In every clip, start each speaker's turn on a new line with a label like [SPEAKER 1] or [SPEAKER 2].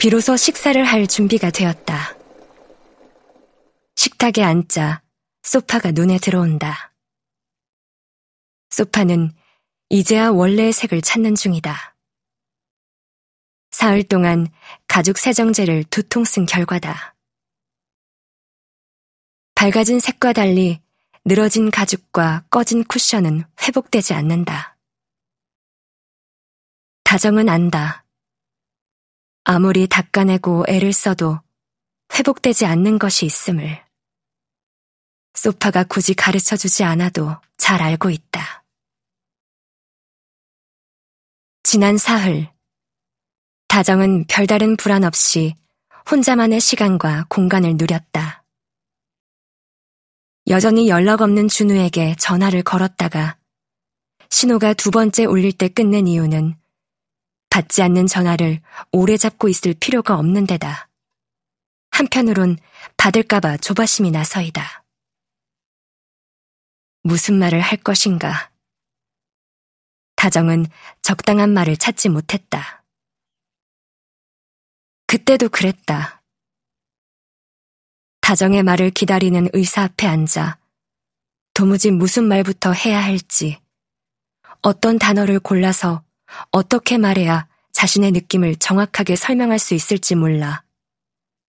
[SPEAKER 1] 비로소 식사를 할 준비가 되었다. 식탁에 앉자 소파가 눈에 들어온다. 소파는 이제야 원래의 색을 찾는 중이다. 사흘 동안 가죽 세정제를 두통 쓴 결과다. 밝아진 색과 달리 늘어진 가죽과 꺼진 쿠션은 회복되지 않는다. 다정은 안다. 아무리 닦아내고 애를 써도 회복되지 않는 것이 있음을. 소파가 굳이 가르쳐 주지 않아도 잘 알고 있다. 지난 사흘, 다정은 별다른 불안 없이 혼자만의 시간과 공간을 누렸다. 여전히 연락 없는 준우에게 전화를 걸었다가 신호가 두 번째 울릴 때 끊는 이유는 받지 않는 전화를 오래 잡고 있을 필요가 없는 데다. 한편으론 받을까봐 조바심이 나서이다. 무슨 말을 할 것인가. 다정은 적당한 말을 찾지 못했다. 그때도 그랬다. 다정의 말을 기다리는 의사 앞에 앉아 도무지 무슨 말부터 해야 할지, 어떤 단어를 골라서 어떻게 말해야 자신의 느낌을 정확하게 설명할 수 있을지 몰라.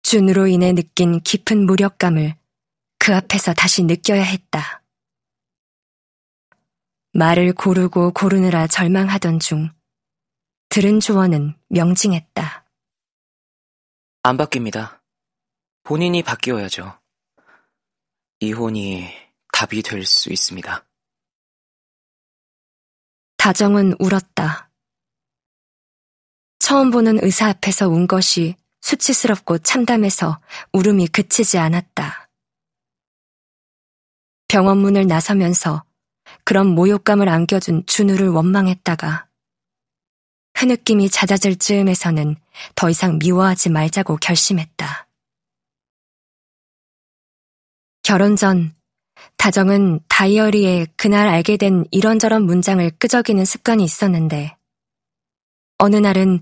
[SPEAKER 1] 준으로 인해 느낀 깊은 무력감을 그 앞에서 다시 느껴야 했다. 말을 고르고 고르느라 절망하던 중 들은 조언은 명징했다.
[SPEAKER 2] 안 바뀝니다. 본인이 바뀌어야죠. 이혼이 답이 될 수 있습니다.
[SPEAKER 1] 다정은 울었다. 처음 보는 의사 앞에서 운 것이 수치스럽고 참담해서 울음이 그치지 않았다. 병원 문을 나서면서 그런 모욕감을 안겨준 준우를 원망했다가 흐느낌이 잦아질 즈음에서는 더 이상 미워하지 말자고 결심했다. 결혼 전 다정은 다이어리에 그날 알게 된 이런저런 문장을 끄적이는 습관이 있었는데 어느 날은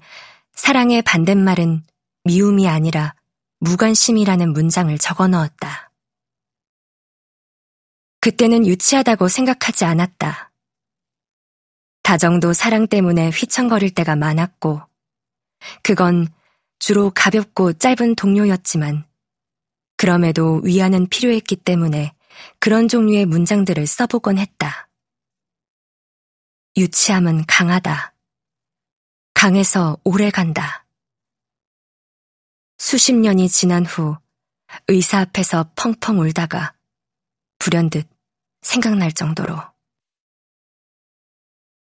[SPEAKER 1] 사랑의 반대말은 미움이 아니라 무관심이라는 문장을 적어 넣었다. 그때는 유치하다고 생각하지 않았다. 다정도 사랑 때문에 휘청거릴 때가 많았고, 그건 주로 가볍고 짧은 동료였지만, 그럼에도 위안은 필요했기 때문에 그런 종류의 문장들을 써보곤 했다. 유치함은 강하다. 강해서 오래 간다. 수십 년이 지난 후 의사 앞에서 펑펑 울다가 불현듯 생각날 정도로